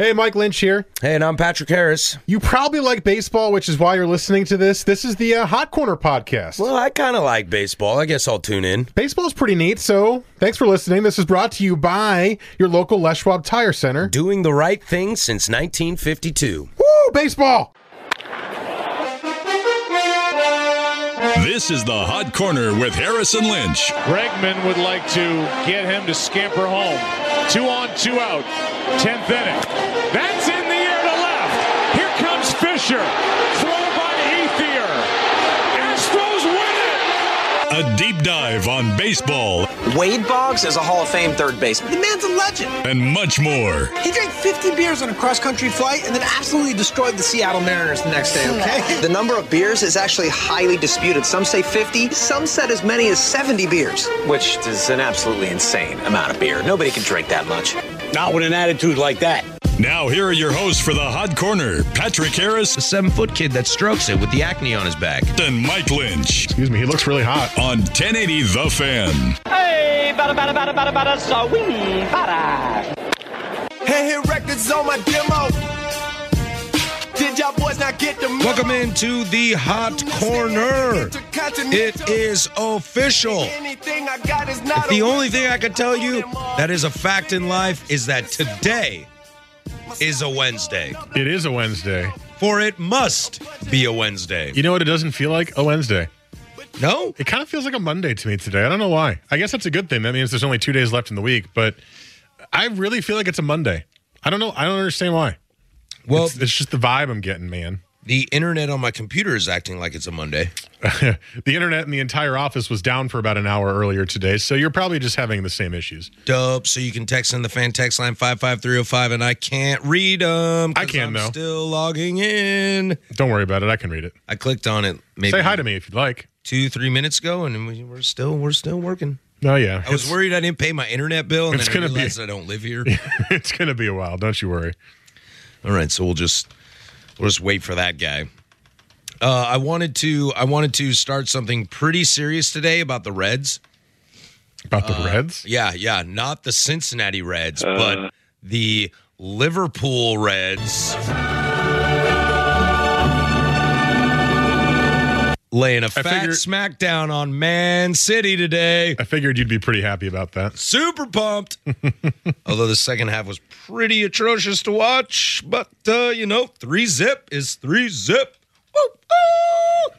Hey, Mike Lynch here. Hey, and I'm Patrick Harris. You probably like baseball, which is why you're listening to this. This is the uh, Hot Corner podcast. Well, I kind of like baseball. I guess I'll tune in. Baseball's pretty neat, so thanks for listening. This is brought to you by your local Les Schwab Tire Center. Doing the right thing since 1952. Woo, baseball! This is the Hot Corner with Harrison Lynch. Bregman would like to get him to scamper home. Two on, two out. Tenth inning. Comes Throw by Ethier. Astros win it. A deep dive on baseball Wade Boggs is a Hall of Fame third baseman. The man's a legend. and much more. He drank 50 beers on a cross country flight and then absolutely destroyed the Seattle Mariners the next day, okay? The number of beers is actually highly disputed. Some say 50, some said as many as 70 beers, which is an absolutely insane amount of beer. Nobody can drink that much. Not with an attitude like that. Now, here are your hosts for the Hot Corner Patrick Harris A seven foot kid that strokes it with the acne on his back. and Mike Lynch Excuse me, he looks really hot. on 1080 The Fan. Hey, bada bada bada bada bada swing bada. Hey, hit records on my demo. Did y'all boys not get the memo? Welcome into the Hot Corner. It is official. Anything I got is not The only thing I can tell you that is a fact in life is that today is a Wednesday. It is a Wednesday. For it must be a Wednesday. You know what? It doesn't feel like a Wednesday. No? It kind of feels like a Monday to me today. I don't know why. I guess that's a good thing. That means there's only two days left in the week, but I really feel like it's a Monday. I don't know. I don't understand why. Well, It's, it's just the vibe I'm getting, man. The internet on my computer is acting like it's a Monday. the internet in the entire office was down for about an hour earlier today, so you're probably just having the same issues. Dope. So you can text in the fan text line 55305 and I can't read them. I can, I'm though. still logging in. Don't worry about it. I can read it. I clicked on it maybe Say hi to me if you'd like. two, three minutes ago and we- we're still we're still working. Oh yeah, I was worried I didn't pay my internet bill and it's then I gonna be- realized I don't live here. it's gonna be a while. Don't you worry. All right, so we'll just we'll just wait for that guy. Uh, I wanted to I wanted to start something pretty serious today about the Reds. About Uh, the Reds. Yeah, yeah, not the Cincinnati Reds, but the Liverpool Reds. Laying a fat figured- smackdown on Man City today. I figured you'd be pretty happy about that. Super pumped. Although the second half was pretty atrocious to watch, but uh, you know, three zip is three zip.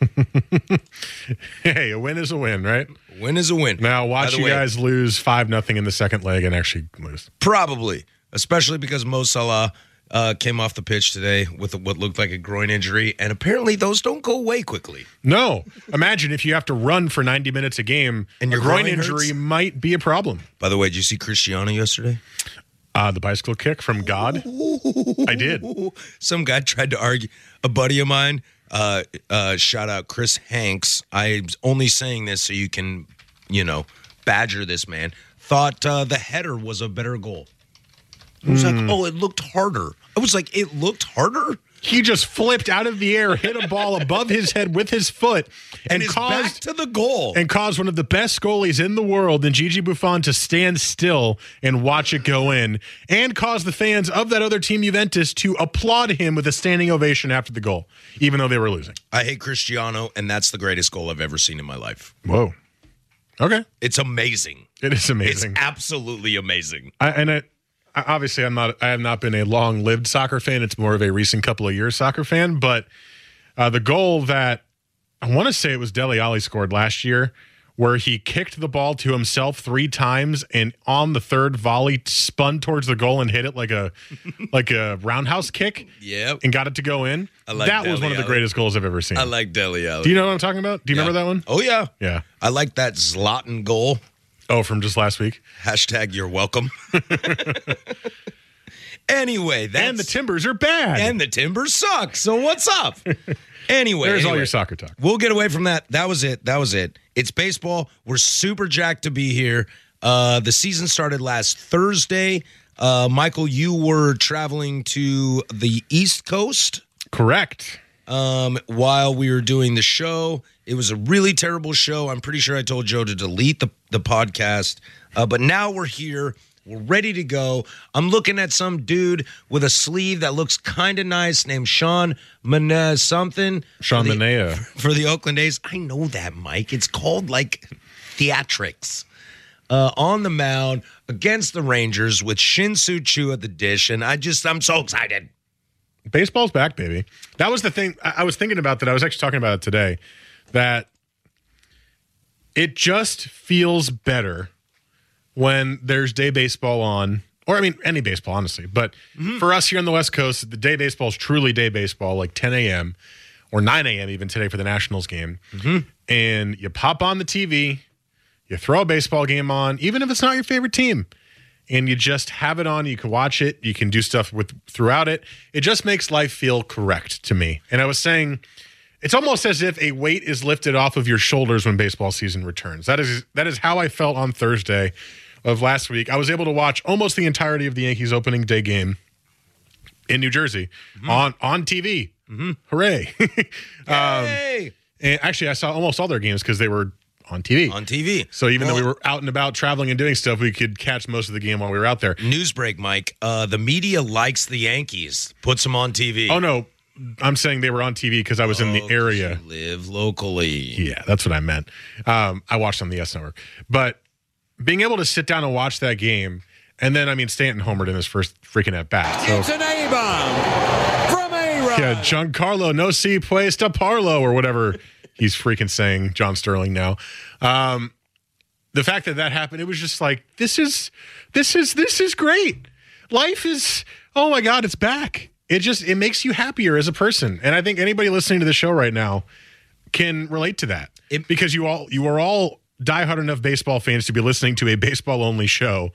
Hey, a win is a win, right? Win is a win. Now watch you way, guys lose five nothing in the second leg and actually lose. Probably, especially because Mo Salah uh, came off the pitch today with what looked like a groin injury, and apparently those don't go away quickly. No, imagine if you have to run for 90 minutes a game And a your groin groin injury hurts? might be a problem. By the way, did you see Cristiano yesterday? Uh, the bicycle kick from God. I did. Some guy tried to argue. A buddy of mine, uh, uh, shout out Chris Hanks. I'm only saying this so you can, you know, badger this man. Thought uh, the header was a better goal. He was Hmm. like, "Oh, it looked harder." I was like, "It looked harder," He just flipped out of the air, hit a ball above his head with his foot, and, and his back caused to the goal. and caused one of the best goalies in the world in Gigi Buffon to stand still and watch it go in, and caused the fans of that other team, Juventus, to applaud him with a standing ovation after the goal, even though they were losing. I hate Cristiano, and that's the greatest goal I've ever seen in my life. Whoa. Okay. It's amazing. It is amazing. It's absolutely amazing. I, and it, I- obviously, I'm not. I have not been a long-lived soccer fan. It's more of a recent couple of years soccer fan. But uh, the goal that I want to say it was Dele Alli scored last year, where he kicked the ball to himself three times, and on the third volley, spun towards the goal and hit it like a like a roundhouse kick. Yep. and got it to go in. I like that was Dele one of the Alli. greatest goals I've ever seen. I like Dele Alli. Do you know what I'm talking about? Do you remember that one? Oh yeah, Yeah. I like that Zlatan goal. Oh, from just last week. Hashtag you're welcome. Anyway, that's and the Timbers are bad. and the Timbers suck. So what's up? Anyway, There's all your soccer talk. We'll get away from that. That was it. That was it. It's baseball. We're super jacked to be here. Uh, the season started last Thursday. Uh, Michael, you were traveling to the East Coast Correct. um, while we were doing the show. It was a really terrible show. I'm pretty sure I told Joe to delete the, the podcast. Uh, but now we're here. We're ready to go. I'm looking at some dude with a sleeve that looks kind of nice named Sean Menez something. Sean for the- Manaea. For the Oakland A's. I know that, Mike. It's called like theatrics. Uh, on the mound against the Rangers with Shin-Soo Choo at the dish. And I just, I'm so excited. Baseball's back, baby. That was the thing I I was thinking about that. I was actually talking about it today. That it just feels better when there's day baseball on, or I mean, any baseball, honestly. But mm-hmm. for us here on the West Coast, the day baseball is truly day baseball, like 10 a.m. or 9 a.m. even today for the Nationals game. Mm-hmm. And you pop on the TV, you throw a baseball game on, even if it's not your favorite team and you just have it on. You can watch it. You can do stuff with throughout it. It just makes life feel correct to me. And I was saying, it's almost as if a weight is lifted off of your shoulders when baseball season returns. That is that is how I felt on Thursday of last week. I was able to watch almost the entirety of the Yankees opening day game in New Jersey on on TV. Hooray! um, and actually, I saw almost all their games because they were on TV. On TV. so even though we were out and about traveling and doing stuff, we could catch most of the game while we were out there. News break, Mike. Uh, the media likes the Yankees, puts them on TV. Oh no, I'm saying they were on TV because I was in the Oh, area. you live locally. Yeah, that's what I meant. Um, I watched on the YES Network, but being able to sit down and watch that game, and then I mean Stanton homered in his first freaking at bat. So It's an A-bomb from A-Rod. yeah, Giancarlo no si puesta parlo or whatever he's freaking saying. John Sterling now. Um, the fact that that happened, it was just like this is this is this is great. Life is oh my god, it's back. It just it makes you happier as a person, and I think anybody listening to the show right now can relate to that It- because you all you are all diehard enough baseball fans to be listening to a baseball only show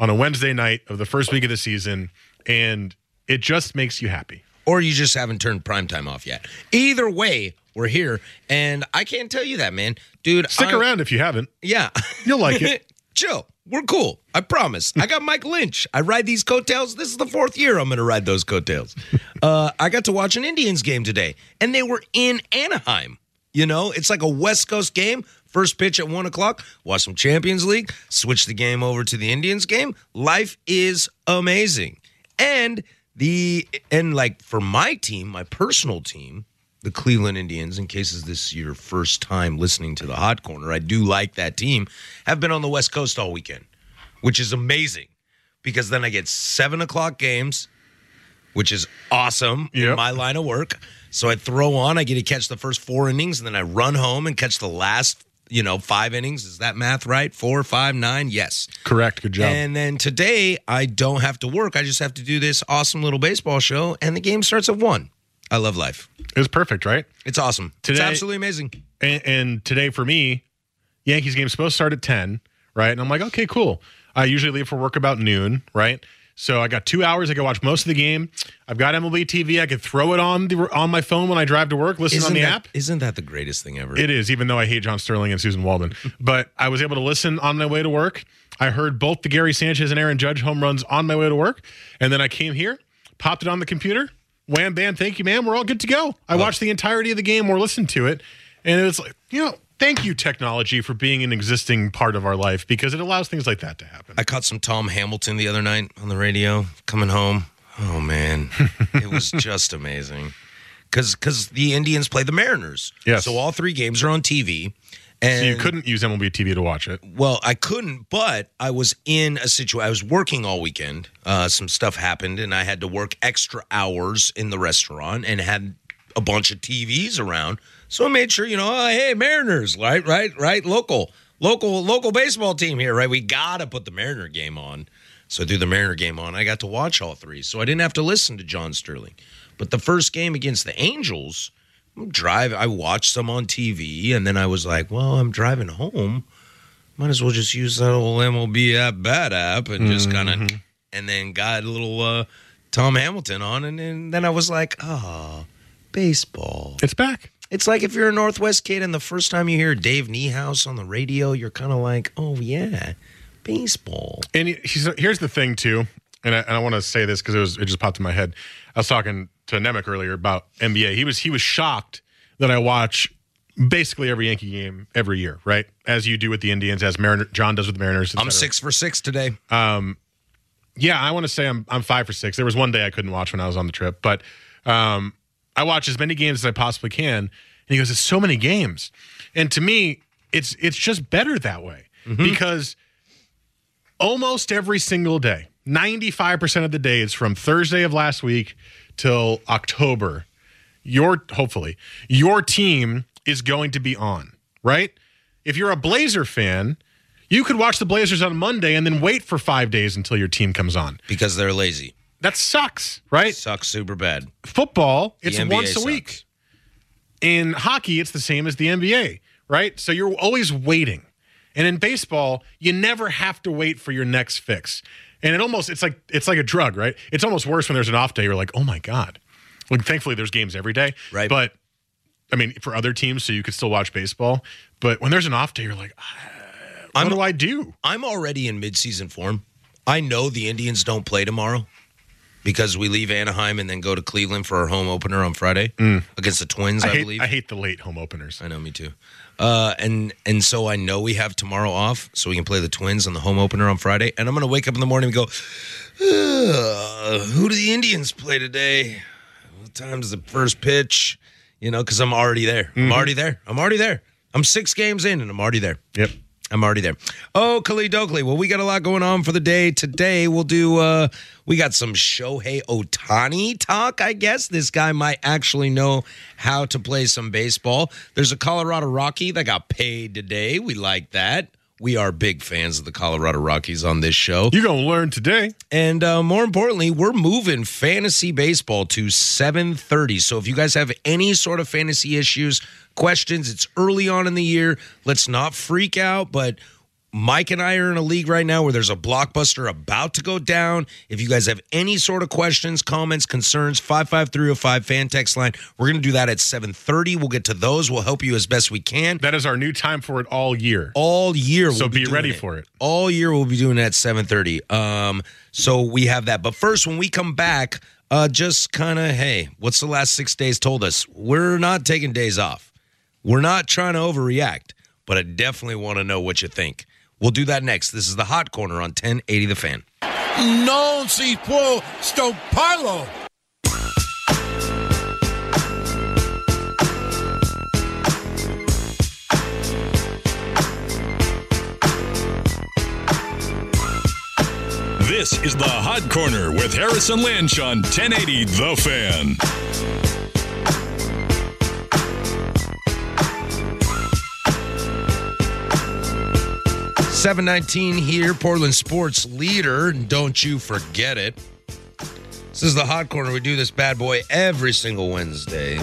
on a Wednesday night of the first week of the season, and it just makes you happy. Or you just haven't turned primetime off yet. Either way, we're here. And I can't tell you that, man. Dude, Stick I- around if you haven't. Yeah. You'll like it. Chill. We're cool. I promise. I got Mike Lynch. I ride these coattails. This is the fourth year I'm going to ride those coattails. Uh, I got to watch an Indians game today, and they were in Anaheim. You know, it's like a West Coast game. First pitch at one o'clock. Watch some Champions League. Switch the game over to the Indians game. Life is amazing. And the and like for my team, my personal team, the Cleveland Indians, in case this is your first time listening to the Hot Corner, I do like that team, have been on the West Coast all weekend, which is amazing because then I get seven o'clock games, which is awesome in my line of work. So I throw on, I get to catch the first four innings, and then I run home and catch the last, you know, five innings. Is that math right? Four, five, nine? Yes. Correct. Good job. And then today, I don't have to work. I just have to do this awesome little baseball show, and the game starts at one. I love life. it was perfect, right? It's awesome. Today- it's absolutely amazing. And, and today for me, Yankees game's supposed to start at 10, right? And I'm like, okay, cool. I usually leave for work about noon, right? So I got two hours. I can watch most of the game. I've got MLB TV. I could throw it on the on my phone when I drive to work, listen on the that, app. Isn't that the greatest thing ever? It is, even though I hate John Sterling and Suzyn Waldman. but I was able to listen on my way to work. I heard both the Gary Sanchez and Aaron Judge home runs on my way to work. And then I came here, popped it on the computer. Wham, bam, thank you, man. We're all good to go. I watched the entirety of the game or listened to it. And it was like, you know, thank you, technology, for being an existing part of our life because it allows things like that to happen. I caught some Tom Hamilton the other night on the radio coming home. Oh man, it was just amazing. Because because the Indians play the Mariners. Yes. So all three games are on TV. And so you couldn't use MLB TV to watch it. Well, I couldn't, but I was in a situation. I was working all weekend. Uh, some stuff happened, and I had to work extra hours in the restaurant, and had a bunch of TVs around. So I made sure, you know, oh, hey, Mariners, right, right, right, local, local, local baseball team here, right? We gotta put the Mariner game on. So I threw the Mariner game on. I got to watch all three, so I didn't have to listen to John Sterling. But the first game against the Angels, I'm drive. I watched some on TV, and then I was like, well, I'm driving home might as well just use that old MLB app, bad app, and just kind of, and then got a little uh, Tom Hamilton on, and, and then I was like, oh, baseball. It's back. It's like if you're a Northwest kid and the first time you hear Dave Niehaus on the radio, you're kind of like, oh, yeah, baseball. And he's, here's the thing too, and I, and I want to say this because it was it just popped in my head. I was talking to Nemec earlier about NBA. He was he was shocked that I watch basically every Yankee game every year, right? As you do with the Indians, as Mariner, John does with the Mariners. I'm six for six today. Um, yeah, I want to say I'm I'm five for six. There was one day I couldn't watch when I was on the trip, but um, I watch as many games as I possibly can. And he goes, "It's so many games," and to me, it's it's just better that way because almost every single day, ninety five percent of the days from Thursday of last week till October, your hopefully your team is going to be on right. If you're a Blazer fan. You could watch the Blazers on Monday and then wait for five days until your team comes on. Because they're lazy. That sucks, right? Sucks super bad. Football, it's once a sucks. week. In hockey, it's the same as the NBA, right? So you're always waiting. And in baseball, you never have to wait for your next fix. And it almost it's like it's like a drug, right? It's almost worse when there's an off day. You're like, oh my god. Like thankfully, there's games every day, Right. But I mean, for other teams, so you could still watch baseball. But when there's an off day, you're like, ah, what I'm- do I do? I'm already in midseason form. I know the Indians don't play tomorrow because we leave Anaheim and then go to Cleveland for our home opener on Friday mm. against the Twins, I, I hate, believe. I hate the late home openers. I know, me too. Uh, and and so I know we have tomorrow off, so we can play the Twins on the home opener on Friday. And I'm gonna wake up in the morning and go, "Who do the Indians play today? What time is the first pitch?" You know, because I'm already there. I'm already there. I'm already there. I'm six games in, and I'm already there. Yep. I'm already there. Oh, Khalid Oakley. Well, we got a lot going on for the day today. We'll do. uh We got some Shohei Ohtani talk. I guess this guy might actually know how to play some baseball. There's a Colorado Rocky that got paid today. We like that. We are big fans of the Colorado Rockies on this show. You're gonna learn today. And uh, more importantly, we're moving fantasy baseball to 7:30. So if you guys have any sort of fantasy issues, questions, it's early on in the year. Let's not freak out, but Mike and I are in a league right now where there's a blockbuster about to go down. If you guys have any sort of questions, comments, concerns, 55305 fan text line. We're going to do that at 7:30. We'll get to those. We'll help you as best we can. That is our new time for it all year. All year. So we'll be doing ready for it. all year we'll be doing it at 7.30 um so we have that but first when we come back uh just kind of hey what's the last six days told us we're not taking days off we're not trying to overreact but i definitely want to know what you think we'll do that next this is the hot corner on 1080 the fan Non si può stopparlo. This is the Hot Corner with Harrison Lynch on 1080 The Fan. Seven nineteen here, Portland sports leader. and Don't you forget it. This is the hot corner. We do this bad boy every single Wednesday.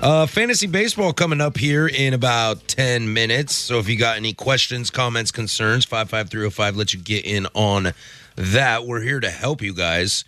Uh, fantasy baseball coming up here in about 10 minutes. So if you got any questions, comments, concerns, 55305, let you get in on that. We're here to help you guys.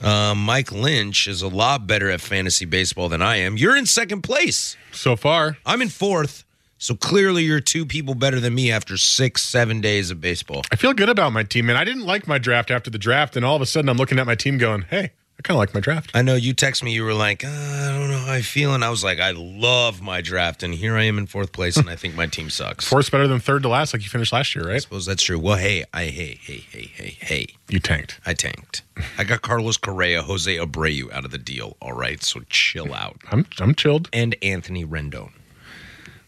Uh, Mike Lynch is a lot better at fantasy baseball than I am. You're in second place. So far, I'm in fourth. So clearly, you're two people better than me after six, seven days of baseball. I feel good about my team, man. I didn't like my draft after the draft, and all of a sudden, I'm looking at my team going, "Hey, I kind of like my draft." I know you text me, you were like, uh, I don't know how I feel. And I was like, I love my draft. And here I am in fourth place, and I think my team sucks. Fourth's better than third to last, like you finished last year, right? I suppose that's true. Well, hey, I, hey, hey, hey, hey, hey. You tanked. I tanked. I got Carlos Correa, Jose Abreu out of the deal. All right. So chill out. I'm I'm chilled. and Anthony Rendon,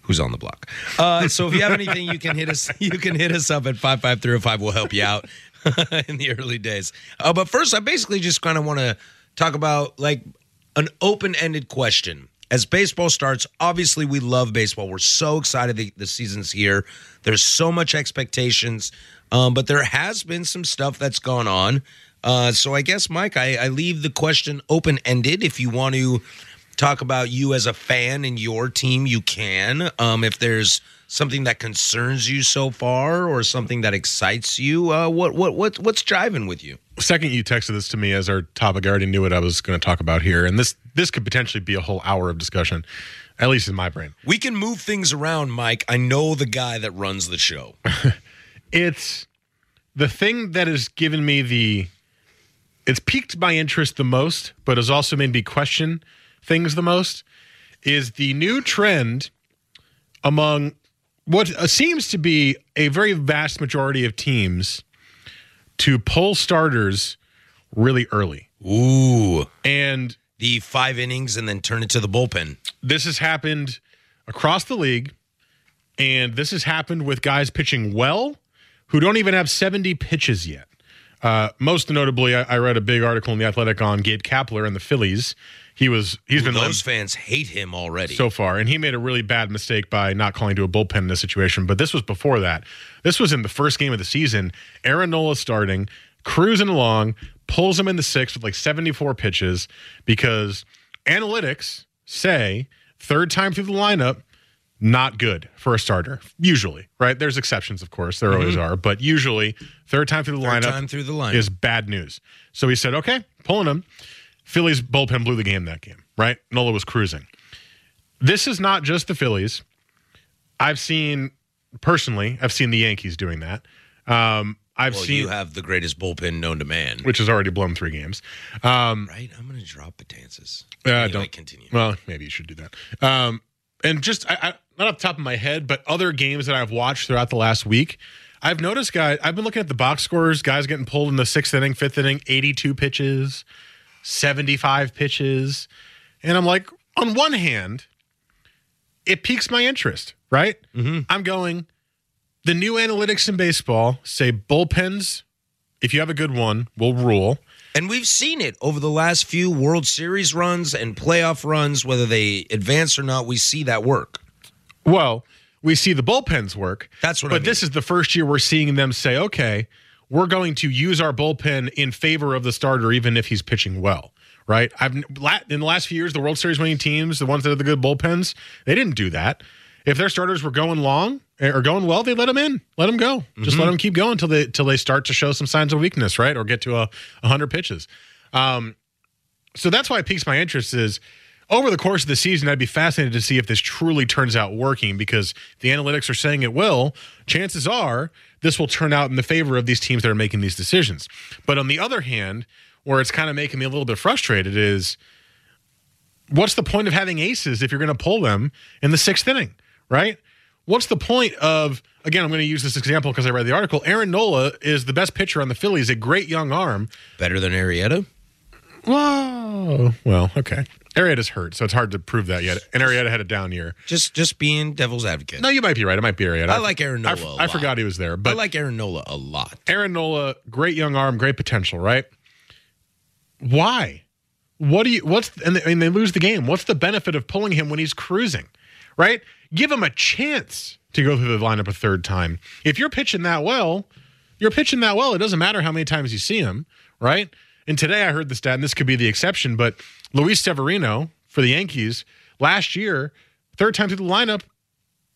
who's on the block. Uh, so if you have anything, you can hit us. You can hit us up at five five three zero five. We'll help you out in the early days. Uh, but first, I basically just kind of want to talk about like an open ended question. As baseball starts, obviously we love baseball. We're so excited the, the season's here. There's so much expectations, um, but there has been some stuff that's gone on. Uh, so I guess, Mike, I, I leave the question open ended. If you want to talk about you as a fan and your team, you can. Um, if there's something that concerns you so far or something that excites you, uh, what what what what's driving with you? second you texted this to me as our topic, I already knew what I was going to talk about here, and this this could potentially be a whole hour of discussion, at least in my brain. We can move things around, Mike. I know the guy that runs the show. It's the thing that has given me the it's piqued my interest the most, but has also made me question things the most. Is the new trend among what uh, seems to be a very vast majority of teams to pull starters really early. Ooh. And the five innings and then turn it to the bullpen. This has happened across the league, and this has happened with guys pitching well who don't even have 70 pitches yet. Uh, most notably, I, I, read a big article in the Athletic on Gabe Kapler and the Phillies. He was he's Ooh, been those fans hate him already so far, and he made a really bad mistake by not calling to a bullpen in this situation. But this was before that. This was in the first game of the season. Aaron Nola starting, cruising along, pulls him in the sixth with like 74 pitches because analytics say third time through the lineup not good for a starter. Usually, right? There's exceptions, of course. There mm-hmm. always are, but usually, third time through the third lineup, time through the lineup is bad news. So he said, "Okay, pulling him." Phillies bullpen blew the game that game, right? Nola was cruising. This is not just the Phillies. I've seen personally, I've seen the Yankees doing that. Um, I've well, seen you have the greatest bullpen known to man, which has already blown three games. Um, right? I'm going to drop Betances. Uh, anyway, don't continue. Well, maybe you should do that. Um, and just I, I, not off the top of my head, but other games that I've watched throughout the last week, I've noticed guys. I've been looking at the box scores. Guys getting pulled in the sixth inning, fifth inning, 82 pitches, 75 pitches, and I'm like, on one hand, it piques my interest. Right? Mm-hmm. I'm going. The new analytics in baseball say bullpens. If you have a good one, will rule. And we've seen it over the last few World Series runs and playoff runs, whether they advance or not, we see that work. Well, we see the bullpens work. That's what But I mean. this is the first year we're seeing them say, okay, we're going to use our bullpen in favor of the starter, even if he's pitching well. Right? I've in the last few years, the World Series winning teams, the ones that have the good bullpens, they didn't do that. If their starters were going long or going well, they let them in, let them go, just Mm-hmm. let them keep going until they till they start to show some signs of weakness, right, or get to a hundred pitches. Um, so that's why it piques my interest. Is over the course of the season, I'd be fascinated to see if this truly turns out working because the analytics are saying it will. Chances are this will turn out in the favor of these teams that are making these decisions. But on the other hand, where it's kind of making me a little bit frustrated is what's the point of having aces if you're going to pull them in the sixth inning, right? What's the point of, again, I'm going to use this example because I read the article. Aaron Nola is the best pitcher on the Phillies, a great young arm. Better than Arrieta? Whoa. Well, okay. Arrieta's hurt, so it's hard to prove that yet. And Arrieta had a down year. Just just being devil's advocate. No, you might be right. It might be Arrieta. I like Aaron Nola I, a I lot. I forgot he was there. But I like Aaron Nola a lot. Aaron Nola, great young arm, great potential, right? Why? What do you? What's and they, and they lose the game? What's the benefit of pulling him when he's cruising, right? Give him a chance to go through the lineup a third time. If you're pitching that well, you're pitching that well. It doesn't matter how many times you see him, right? And today I heard the stat, and this could be the exception, but Luis Severino for the Yankees last year, third time through the lineup,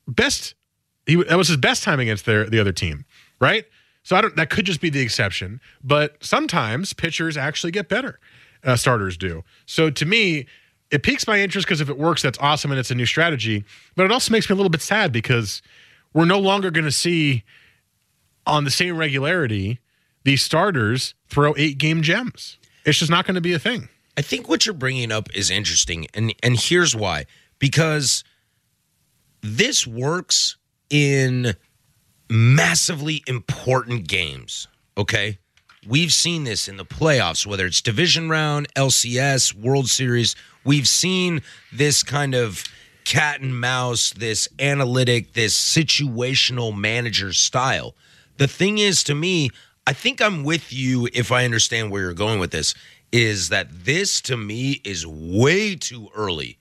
best. He that was his best time against their the other team, right? So I don't. That could just be the exception, but sometimes pitchers actually get better. Uh, starters do. So to me, it piques my interest because if it works, that's awesome and it's a new strategy. But it also makes me a little bit sad because we're no longer going to see on the same regularity these starters throw eight game gems. It's just not going to be a thing. I think what you're bringing up is interesting, and and here's why: because this works in massively important games. Okay, we've seen this in the playoffs, whether it's division round, LCS, World Series. We've seen this kind of cat and mouse, this analytic, this situational manager style. The thing is, to me, I think I'm with you if I understand where you're going with this. Is that this to me is way too early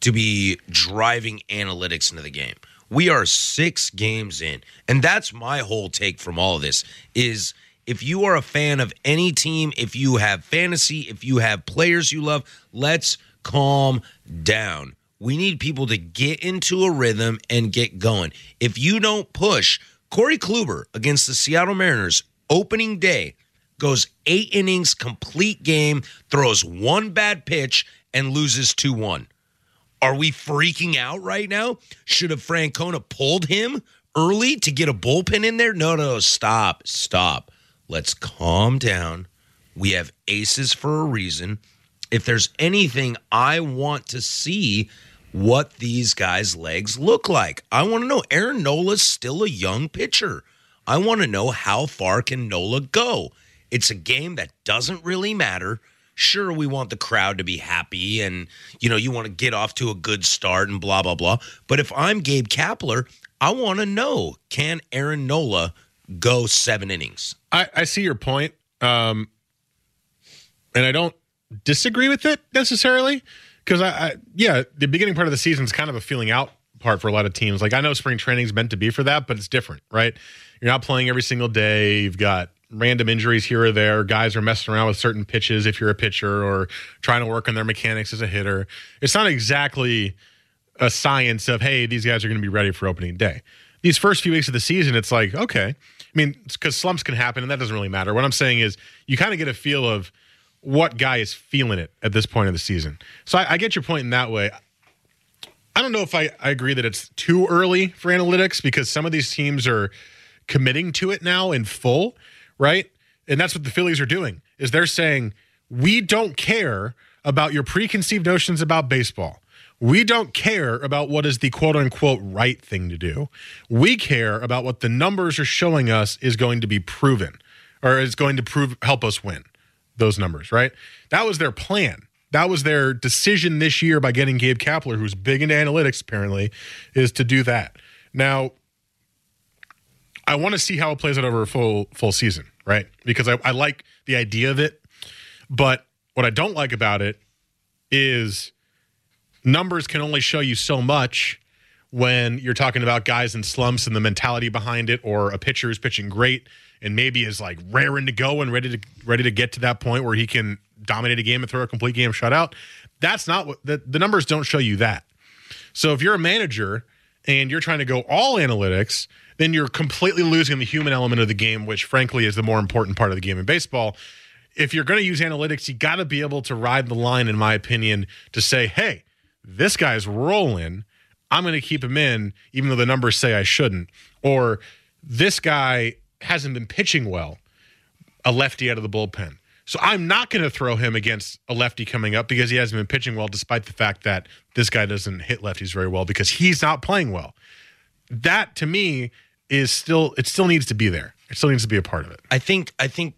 to be driving analytics into the game. We are six games in. And that's my whole take from all of this is if you are a fan of any team, if you have fantasy, if you have players you love, let's calm down. We need people to get into a rhythm and get going. If you don't push, Corey Kluber against the Seattle Mariners, opening day, goes eight innings, complete game, throws one bad pitch, and loses 2 1. Are we freaking out right now? Should have Francona pulled him early to get a bullpen in there? No, no, stop, stop. Let's calm down. We have aces for a reason. If there's anything I want to see what these guys' legs look like. I want to know Aaron Nola's still a young pitcher. I want to know how far can Nola go. It's a game that doesn't really matter. Sure, we want the crowd to be happy and you know, you want to get off to a good start and blah blah blah. But if I'm Gabe Kapler, I want to know can Aaron Nola go 7 innings? I, I see your point. Um and I don't disagree with it necessarily because I, I, yeah, the beginning part of the season is kind of a feeling out part for a lot of teams. Like I know spring training is meant to be for that, but it's different, right? You're not playing every single day. You've got random injuries here or there. Guys are messing around with certain pitches if you're a pitcher or trying to work on their mechanics as a hitter. It's not exactly a science of hey, these guys are going to be ready for opening day. These first few weeks of the season, it's like okay. I mean, because slumps can happen, and that doesn't really matter. What I'm saying is, you kind of get a feel of what guy is feeling it at this point of the season. So I, I get your point in that way. I don't know if I, I agree that it's too early for analytics because some of these teams are committing to it now in full, right? And that's what the Phillies are doing is they're saying we don't care about your preconceived notions about baseball. We don't care about what is the quote unquote right thing to do. We care about what the numbers are showing us is going to be proven or is going to prove help us win those numbers, right? That was their plan. That was their decision this year by getting Gabe Kapler, who's big into analytics apparently, is to do that. Now, I want to see how it plays out over a full full season, right? Because I, I like the idea of it, but what I don't like about it is numbers can only show you so much when you're talking about guys in slumps and the mentality behind it, or a pitcher who's pitching great and maybe is like raring to go and ready to ready to get to that point where he can dominate a game and throw a complete game shutout. That's not what the, the numbers don't show you that. So if you're a manager and you're trying to go all analytics, then you're completely losing the human element of the game, which frankly is the more important part of the game in baseball. If you're going to use analytics, you got to be able to ride the line, in my opinion, to say, hey, this guy's rolling. I'm going to keep him in, even though the numbers say I shouldn't. Or this guy hasn't been pitching well, a lefty out of the bullpen. So I'm not going to throw him against a lefty coming up because he hasn't been pitching well, despite the fact that this guy doesn't hit lefties very well because he's not playing well. That to me is still it still needs to be there. It still needs to be a part of it. I think I think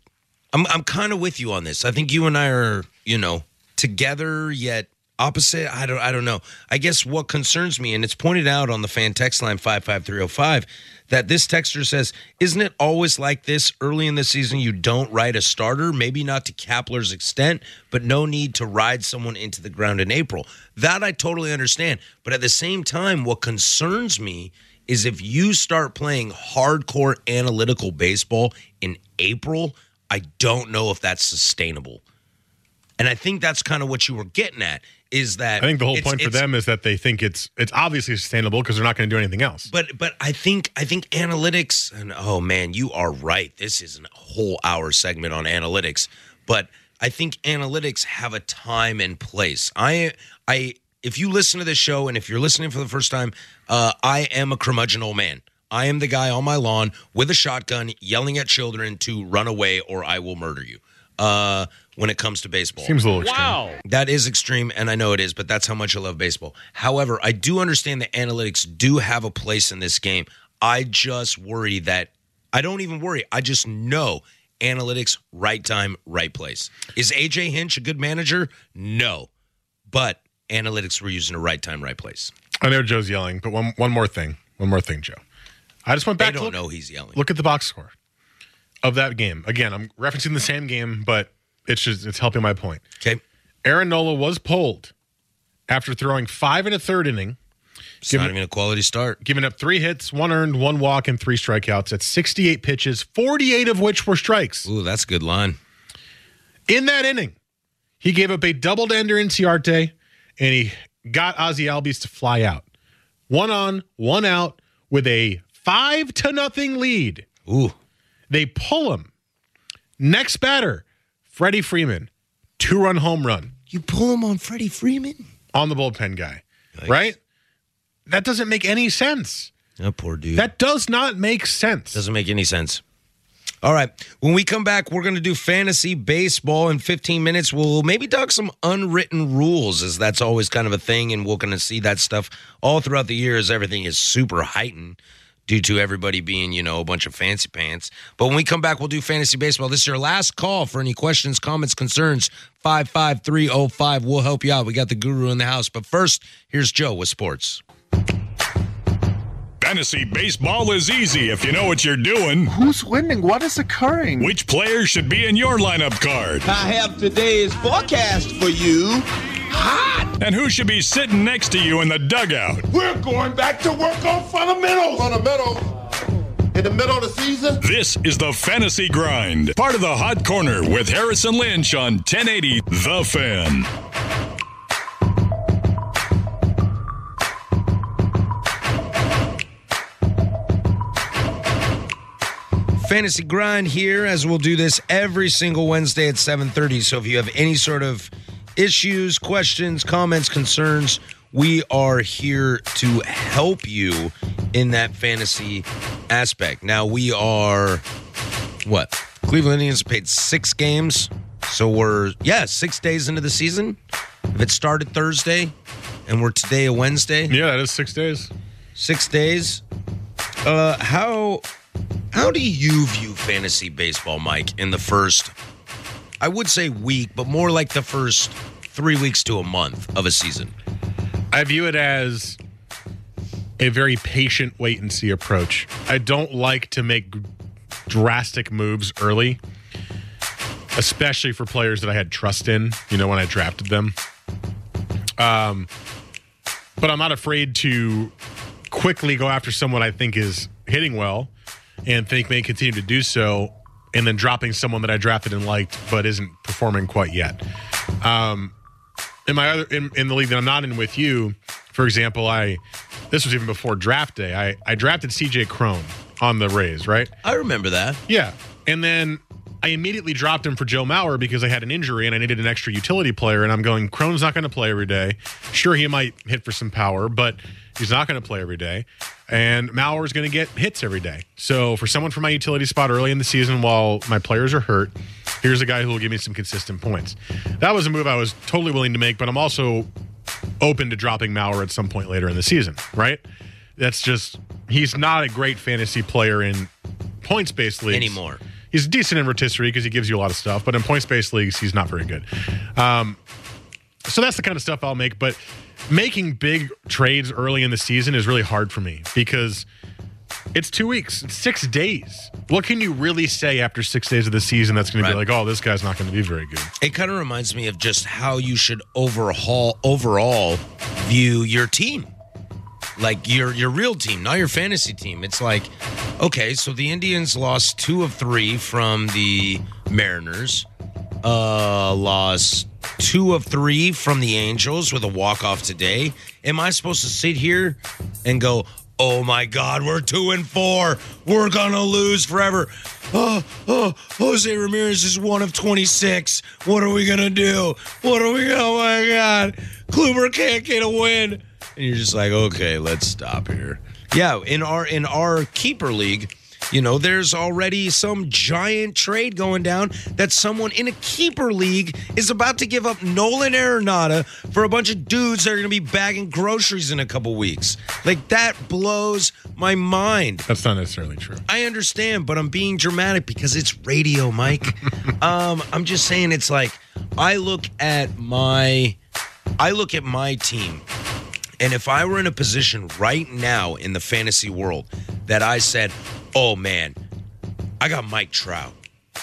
I'm I'm kind of with you on this. I think you and I are, you know, together yet opposite. I don't I don't know. I guess what concerns me, and it's pointed out on the fan text line five five three zero five, that this texter says, "Isn't it always like this early in the season? You don't ride a starter, maybe not to Kapler's extent, but no need to ride someone into the ground in April." That I totally understand, but at the same time, what concerns me is if you start playing hardcore analytical baseball in April. I don't know if that's sustainable. And I think that's kind of what you were getting at is that I think the whole point for them is that they think it's it's obviously sustainable because they're not going to do anything else. But but I think I think analytics and oh man, you are right. This is a whole hour segment on analytics, but I think analytics have a time and place. I I if you listen to this show and if you're listening for the first time, uh, I am a curmudgeon old man. I am the guy on my lawn with a shotgun yelling at children to run away or I will murder you. Uh, when it comes to baseball, Seems a little extreme. Wow. that is extreme, and I know it is, but that's how much I love baseball. However, I do understand that analytics do have a place in this game. I just worry that I don't even worry. I just know analytics, right time, right place. Is AJ Hinch a good manager? No, but analytics were using the right time, right place. I know Joe's yelling, but one one more thing, one more thing, Joe. I just went back. to don't look, know he's yelling. Look at the box score of that game. Again, I'm referencing the same game, but it's just it's helping my point. Okay, Aaron Nola was pulled after throwing five and a third inning, it's Give not even a quality start. giving up three hits, one earned, one walk, and three strikeouts at 68 pitches, 48 of which were strikes. Ooh, that's a good line. In that inning, he gave up a double to Ender Inciarte, and he got Ozzy Albies to fly out. One on, one out, with a five to nothing lead. Ooh, They pull him. Next batter, Freddie Freeman, two run home run You pull him on Freddie Freeman? on the bullpen guy, right? That doesn't make any sense. Oh, poor dude. That does not make sense. Doesn't make any sense. All right. When we come back, we're going to do fantasy baseball in 15 minutes. We'll maybe talk some unwritten rules, as that's always kind of a thing. And we're going to see that stuff all throughout the year as everything is super heightened due to everybody being, you know, a bunch of fancy pants. But when we come back, we'll do fantasy baseball. This is your last call for any questions, comments, concerns. 55305. We'll help you out. We got the guru in the house. But first, here's Joe with sports. Fantasy baseball is easy if you know what you're doing. Who's winning? What is occurring? Which players should be in your lineup card? I have today's forecast for you. Hot! And who should be sitting next to you in the dugout? We're going back to work on fundamentals. Fundamentals. In the middle of the season? This is the Fantasy Grind, part of the Hot Corner with Harrison Lynch on 1080 The Fan. fantasy grind here as we'll do this every single wednesday at 7.30 so if you have any sort of issues questions comments concerns we are here to help you in that fantasy aspect. Now we are what? Cleveland indians played six games so we're yeah six days into the season. If it started thursday and we're today a wednesday. Yeah, that is six days. six days. Uh how how do you view fantasy baseball, Mike, in the first, I would say week, but more like the first three weeks to a month of a season? I view it as a very patient wait and see approach. I don't like to make drastic moves early, especially for players that I had trust in, you know, when I drafted them. Um, but I'm not afraid to quickly go after someone I think is hitting well and think may continue to do so, and then dropping someone that I drafted and liked but isn't performing quite yet. Um, in my other in, in the league that I'm not in with you, for example, I this was even before draft day. I I drafted CJ Cron on the Rays, right? I remember that. Yeah, and then I immediately dropped him for Joe Mauer because I had an injury and I needed an extra utility player. And I'm going, Cron's not going to play every day. Sure, he might hit for some power, but he's not going to play every day. And Mauer's going to get hits every day. So for someone for my utility spot early in the season while my players are hurt, here's a guy who will give me some consistent points. That was a move I was totally willing to make, but I'm also open to dropping Mauer at some point later in the season, right? That's just he's not a great fantasy player in points based leagues Anymore. He's decent in rotisserie because he gives you a lot of stuff, but in points based leagues, he's not very good. Um, so that's the kind of stuff I'll make. But making big trades early in the season is really hard for me because it's two weeks, it's six days. What can you really say after six days of the season that's going to be like, oh, this guy's not going to be very good? It kind of reminds me of just how you should overhaul overall view your team. Like your your real team, not your fantasy team. It's like, okay, so the Indians lost two of three from the Mariners. Uh lost two of three from the Angels with a walk-off today. Am I supposed to sit here and go, oh my God, we're two and four. We're gonna lose forever. Oh, oh, Jose Ramirez is one of 26. What are we gonna do? What are we gonna, oh my God. Kluber can't get a win. And you're just like, okay, let's stop here. Yeah, in our in our keeper league, you know, there's already some giant trade going down that someone in a keeper league is about to give up Nolan Arenado for a bunch of dudes that are going to be bagging groceries in a couple weeks. Like that blows my mind. That's not necessarily true. I understand, but I'm being dramatic because it's radio, Mike. um, I'm just saying it's like I look at my I look at my team and if I were in a position right now in the fantasy world that I said, oh man, I got Mike Trout.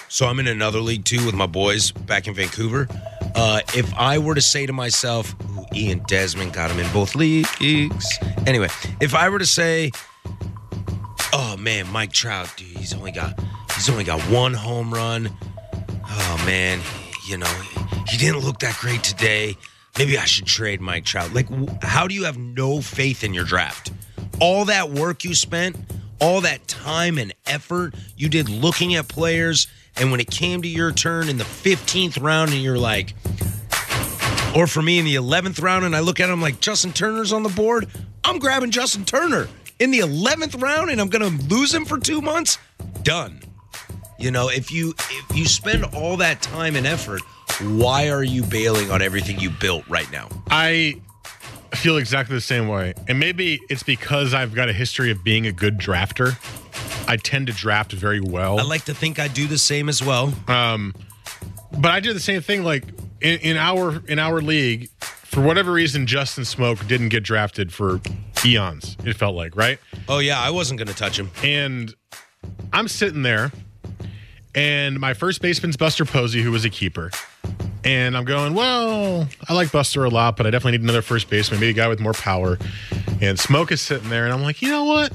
So I'm in another league too with my boys back in Vancouver. Uh, if I were to say to myself, Ooh, Ian Desmond got him in both leagues. Anyway, if I were to say, oh man, Mike Trout, dude, he's only got he's only got one home run. Oh man, you know, he didn't look that great today. Maybe I should trade Mike Trout. Like, how do you have no faith in your draft? All that work you spent, all that time and effort you did looking at players, And when it came to your turn in the 15th round, and you're like, or for me in the 11th round, and I look at him like Justin Turner's on the board, I'm grabbing Justin Turner in the 11th round, and I'm going to lose him for two months. Done. You know, if you if you spend all that time and effort, why are you bailing on everything you built right now? I feel exactly the same way. And maybe it's because I've got a history of being a good drafter. I tend to draft very well. I like to think I do the same as well. Um, but I do the same thing. Like in, in our in our league, for whatever reason, Justin Smoak didn't get drafted for eons. It felt like right. Oh yeah, I wasn't going to touch him. And I'm sitting there, and my first baseman's Buster Posey, who was a keeper. And I'm going, well, I like Buster a lot, but I definitely need another first baseman, maybe a guy with more power. And Smoak is sitting there, and I'm like, you know what?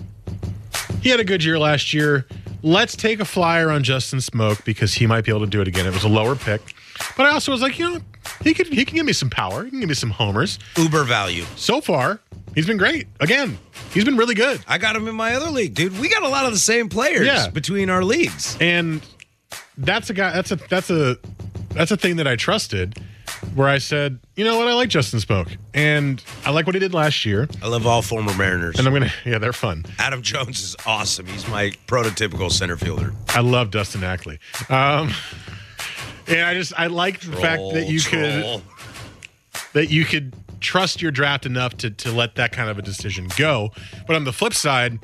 He had a good year last year. Let's take a flyer on Justin Smoak because he might be able to do it again. It was a lower pick, but I also was like, you know, he could he can give me some power. He can give me some homers. Uber value. So far, he's been great. Again, he's been really good. I got him in my other league, dude. We got a lot of the same players Yeah. between our leagues. And that's a guy. That's a that's a that's a thing that I trusted. Where I said, you know what, I like Justin Smoak, and I like what he did last year, I love all former Mariners. and I'm gonna, yeah, they're fun. Adam Jones is awesome. He's my prototypical center fielder. I love Dustin Ackley. Um, and I just I like the fact that you Troll. could that you could trust your draft enough to to let that kind of a decision go. But on the flip side,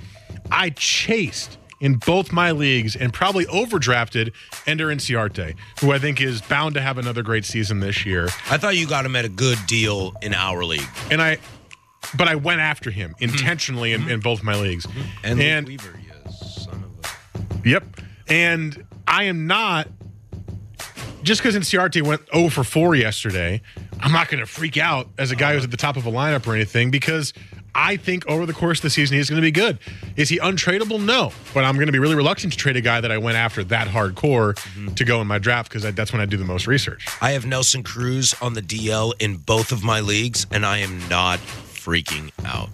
I chased in both my leagues and probably overdrafted Ender Inciarte, who I think is bound to have another great season this year. I thought you got him at a good deal in our league. And I but I went after him mm-hmm. intentionally in, in both my leagues. Mm-hmm. And, and Weaver, you son of Yep. And I am not just because Inciarte went 0 for 4 yesterday, I'm not going to freak out as a guy who's at the top of a lineup or anything because I think over the course of the season he's going to be good. Is he untradeable? No. But I'm going to be really reluctant to trade a guy that I went after that hardcore mm-hmm. to go in my draft because that's when I do the most research. I have Nelson Cruz on the DL in both of my leagues, and I am not freaking out.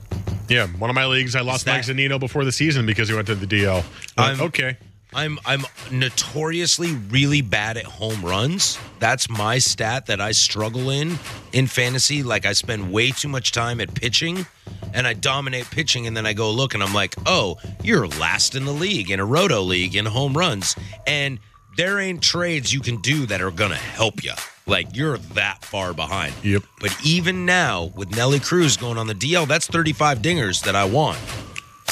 Yeah, one of my leagues I lost Mike Zunino before the season because he went to the DL. I'm- okay. I'm I'm notoriously really bad at home runs. That's my stat that I struggle in in fantasy. Like I spend way too much time at pitching and I dominate pitching and then I go look and I'm like, "Oh, you're last in the league in a roto league in home runs." And there ain't trades you can do that are going to help you. Like you're that far behind. Yep. But even now with Nelly Cruz going on the DL, that's 35 dingers that I want.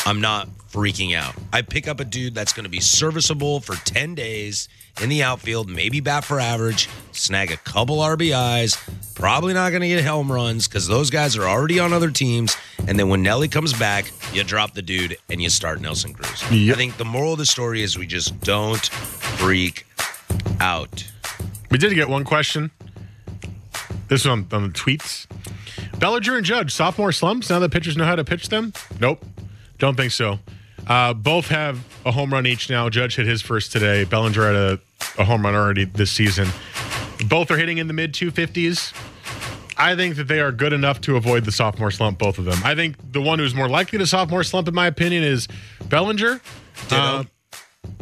I'm not freaking out. I pick up a dude that's going to be serviceable for 10 days in the outfield, maybe bat for average, snag a couple RBIs, probably not going to get home runs because those guys are already on other teams. And then when Nelly comes back, you drop the dude and you start Nelson Cruz. I think the moral of the story is we just don't freak out. We did get one question. This was on, on the tweets. Bellinger and Judge, sophomore slumps now that pitchers know how to pitch them? Nope. Don't think so. Uh, both have a home run each now. Judge hit his first today. Bellinger had a, a home run already this season. Both are hitting in the mid 250s. I think that they are good enough to avoid the sophomore slump, both of them. I think the one who's more likely to sophomore slump, in my opinion, is Bellinger. Uh,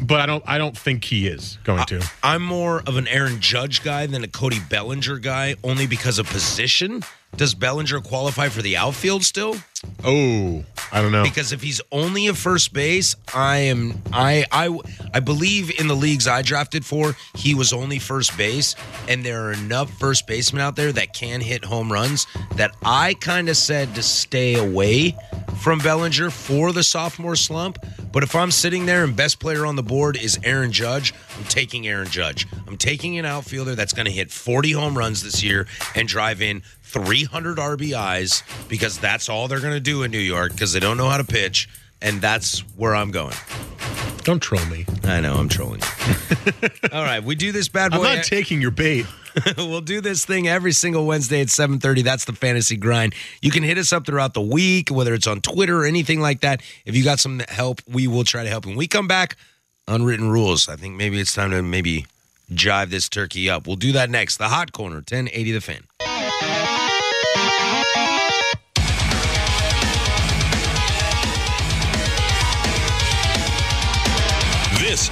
but I don't I don't think he is going to. I'm more of an Aaron Judge guy than a Cody Bellinger guy, only because of position. Does Bellinger qualify for the outfield still? Oh, I don't know. Because if he's only a first base, I am I I I believe in the leagues I drafted for, he was only first base, and there are enough first basemen out there that can hit home runs that I kind of said to stay away from Bellinger for the sophomore slump. But if I'm sitting there and best player on the board is Aaron Judge, I'm taking Aaron Judge. I'm taking an outfielder that's going to hit 40 home runs this year and drive in 300 RBIs because that's all they're going to do in New York because they don't know how to pitch. And that's where I'm going. Don't troll me. I know, I'm trolling you. all right, we do this bad boy. I'm not taking your bait. we'll do this thing every single Wednesday at 7:30. That's the fantasy grind. You can hit us up throughout the week, whether it's on Twitter or anything like that. If you got some help, we will try to help. When we come back, unwritten rules. I think maybe it's time to maybe jive this turkey up. We'll do that next. The hot corner, 1080 the fan.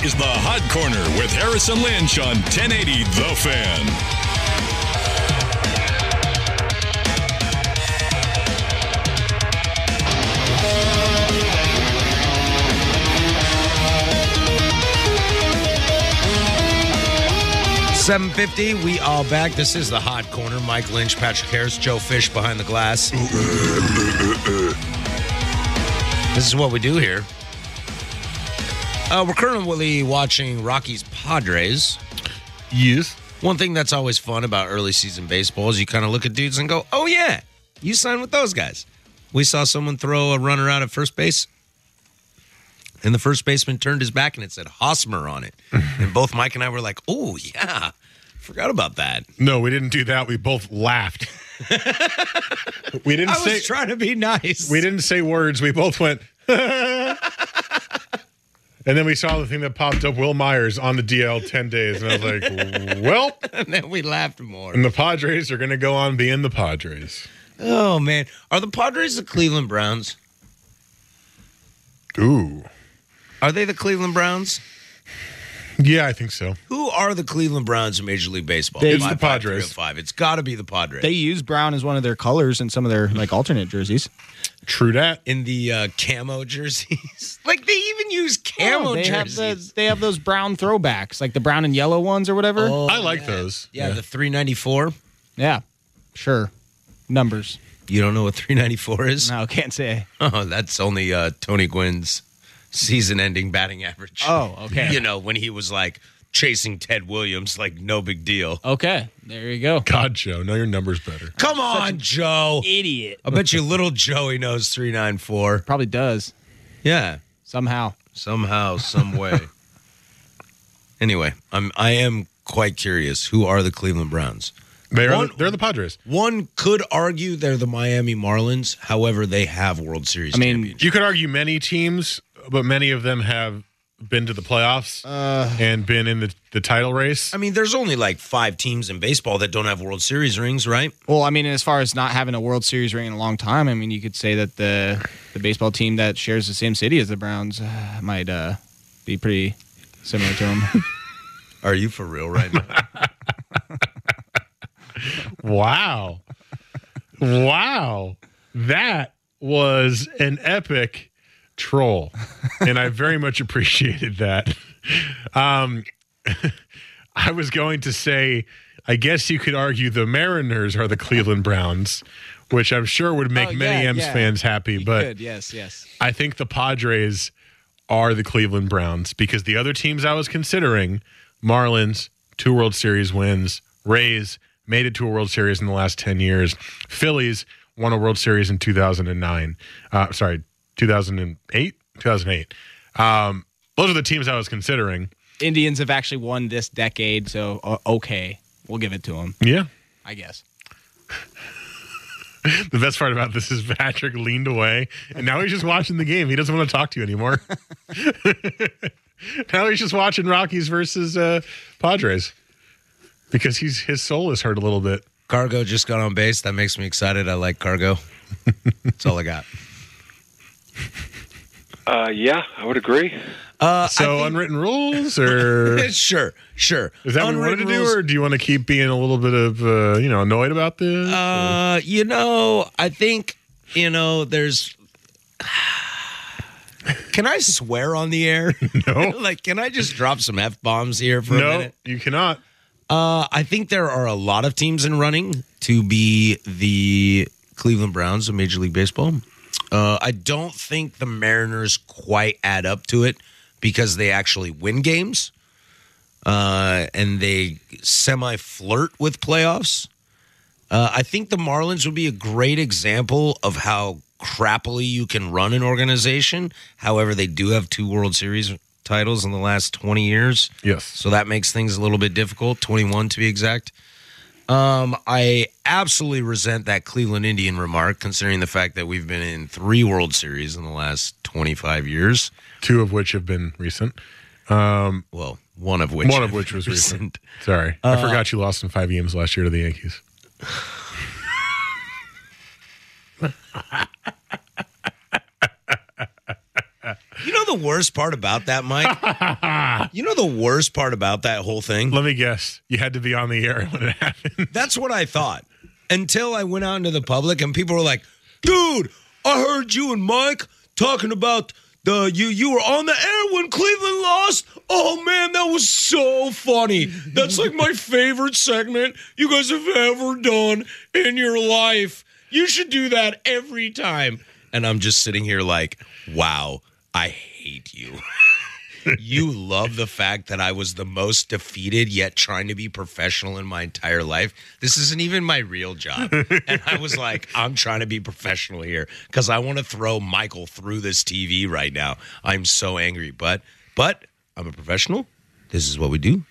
Is the Hot Corner with Harrison Lynch on 1080 The Fan. Seven fifty. We are back. This is the Hot Corner. Mike Lynch, Patrick Harris, Joe Fish behind the glass. this is what we do here. Uh, we're currently watching Rockies Padres. Yes. One thing that's always fun about early season baseball is you kind of look at dudes and go, "Oh yeah, you signed with those guys." We saw someone throw a runner out at first base, and the first baseman turned his back and it said Hosmer on it, and both Mike and I were like, "Oh yeah, forgot about that." No, we didn't do that. We both laughed. we didn't I say was trying to be nice. we didn't say words. We both went. and then we saw the thing that popped up, Wil Myers on the DL ten days, and I was like, "Well," and then we laughed more. and the Padres are going to go on being the Padres. Oh man, are the Padres the Cleveland Browns? Ooh, Are they the Cleveland Browns? yeah, I think so. Who are the Cleveland Browns in Major League Baseball? They- It's the 55305. Padres. Oh, five. It's got to be the Padres. They use brown as one of their colors in some of their like alternate jerseys. True that. in the uh, camo jerseys. like they even use camo Oh, they have jerseys. the, they have those brown throwbacks, like the brown and yellow ones or whatever. Oh, I like yeah. those. Yeah, the 394. Yeah, sure. Numbers. You don't know what 394 is? No, can't say. Oh, that's only uh, Tony Gwynn's season-ending batting average. Oh, okay. You know when he was like chasing Ted Williams, like no big deal. Okay, there you go. God, Joe, know your numbers better. Come on, Joe. Idiot. I bet you little Joey knows 394. Probably does Yeah. somehow. somehow, some way. anyway, I'm I am quite curious. Who are the Cleveland Browns? They are. One- they're the Padres. One could argue they're the Miami Marlins. However, they have World Series. I mean, championships. You could argue many teams, but many of them have been to the playoffs and been in the, the title race. I mean, there's only like five teams in baseball that don't have World Series rings, right? Well, I mean, as far as not having a World Series ring in a long time, I mean, you could say that the the baseball team that shares the same city as the Browns uh, might uh, be pretty similar to them. Are you for real right now? Wow. wow. That was an epic troll. And I very much appreciated that. Um, I was going to say, I guess you could argue the Mariners are the Cleveland Browns, which I'm sure would make Oh, many yeah, M's yeah. fans happy. But Good. Yes. Yes. I think the Padres are the Cleveland Browns because the other teams I was considering Marlins, two World Series wins, Rays made it to a World Series in the last 10 years, Phillies won a World Series in 2009. Uh, sorry, 2008? 2008. Um, those are the teams I was considering. Indians have actually won this decade, so uh, okay, we'll give it to them, Yeah. I guess. The best part about this is Patrick leaned away and now he's just watching the game. He doesn't want to talk to you anymore. now he's just watching Rockies versus uh, Padres because he's his soul is hurt a little bit. Cargo just got on base. That makes me excited. I like Cargo. That's all I got. Uh, yeah, I would agree. Uh, So unwritten rules, or sure, sure. is that what you wanted to do, or do you want to keep being a little bit of uh, you know annoyed about this? Uh, you know, I think you know. There's. Can I swear on the air? no, like, can I just drop some f bombs here for a no, minute? you cannot. Uh, I think there are a lot of teams in running to be the Cleveland Browns of Major League Baseball. Uh, I don't think the Mariners quite add up to it because they actually win games uh, and they semi flirt with playoffs. Uh, I think the Marlins would be a great example of how crappily you can run an organization. However, they do have two World Series titles in the last 20 years. Yes. So that makes things a little bit difficult, 21 to be exact. Um, I absolutely resent that Cleveland Indian remark, considering the fact that we've been in three World Series in the last 25 years. Two of which have been recent. Um, Well, one of which one of which was recent. Sorry, I Uh, forgot you lost in five games last year to the Yankees. You know, the worst part about that, Mike? you know the worst part about that whole thing? Let me guess. You had to be on the air when it happened. That's what I thought. Until I went out into the public and people were like, dude, I heard you and Mike talking about the you you were on the air when Cleveland lost. Oh man, that was so funny. That's like my favorite segment you guys have ever done in your life. You should do that every time. And I'm just sitting here like, wow, I hate you. you love the fact that I was the most defeated yet trying to be professional in my entire life. This isn't even my real job. and I was like, I'm trying to be professional here because I want to throw Michael through this TV right now. I'm so angry. But but I'm a professional. This is what we do.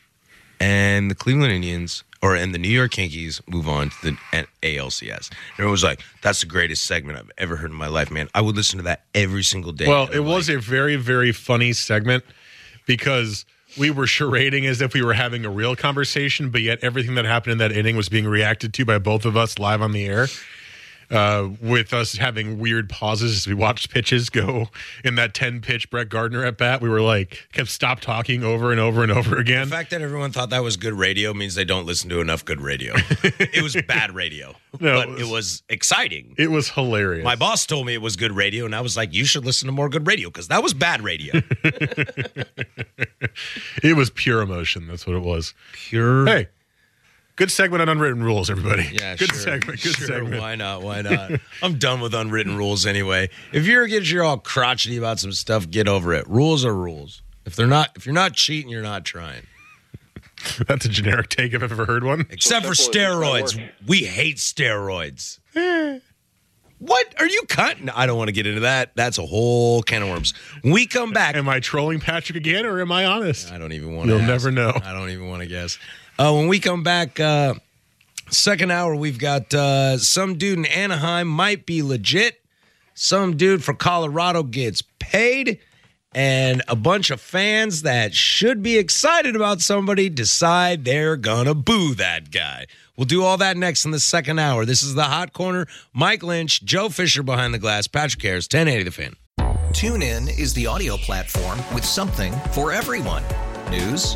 And the Cleveland Indians or and the New York Yankees move on to the ALCS. And it was like, that's the greatest segment I've ever heard in my life, man. I would listen to that every single day. Well, it was a very, very funny segment because we were charading as if we were having a real conversation, but yet everything that happened in that inning was being reacted to by both of us live on the air. Uh, with us having weird pauses as we watched pitches go in that 10 pitch Brett Gardner at bat, we were like, kept stop talking over and over and over again. The fact that everyone thought that was good radio means they don't listen to enough good radio. it was bad radio, No, but it it was- was, exciting. It was hilarious. My boss told me it was good radio, and I was like, you should listen to more good radio because that was bad radio. It was pure emotion. That's what it was. Pure. Hey, good segment on unwritten rules, everybody. Yeah, good sure. segment. Good Sure, segment. Why not? Why not? I'm done with unwritten rules anyway. If you're get you're all crotchety about some stuff, get over it. Rules are rules. If they're not, if you're not cheating, you're not trying. That's a generic take if I've ever heard one. Except for simple as it's steroids, we hate steroids. Eh. what are you cutting? I don't want to get into that. That's a whole can of worms. When we come back. Am I trolling Patrick again or am I honest? I don't even want to. You'll never know. I don't even want to guess. Uh, when we come back, uh, second hour, we've got uh, some dude in Anaheim might be legit. Some dude from Colorado gets paid, and a bunch of fans that should be excited about somebody decide they're gonna boo that guy. We'll do all that next in the second hour. This is the Hot Corner. Mike Lynch, Joe Fisher behind the glass, Patrick Harris, 1080 The Fan. Tune in is the audio platform with something for everyone. News,